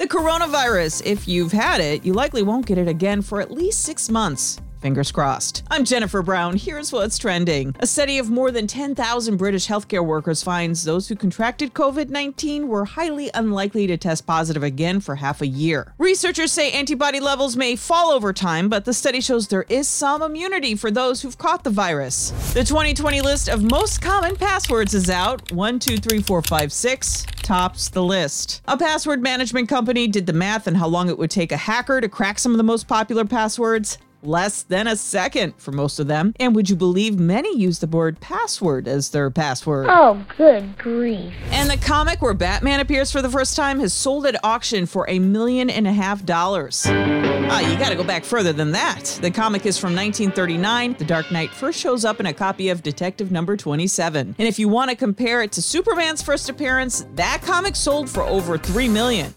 The coronavirus, if you've had it, you likely won't get it again for at least six months. Fingers crossed. I'm Jennifer Brown. Here's what's trending. A study of more than 10,000 British healthcare workers finds those who contracted COVID 19 were highly unlikely to test positive again for half a year. Researchers say antibody levels may fall over time, but the study shows there is some immunity for those who've caught the virus. The 2020 list of most common passwords is out 123456 tops the list. A password management company did the math on how long it would take a hacker to crack some of the most popular passwords less than a second for most of them. And would you believe many use the word password as their password? Oh, good grief. And the comic where Batman appears for the first time has sold at auction for a million and a half dollars. Ah, you gotta go back further than that. The comic is from 1939. The Dark Knight first shows up in a copy of Detective Number 27. And if you want to compare it to Superman's first appearance, that comic sold for over 3 million.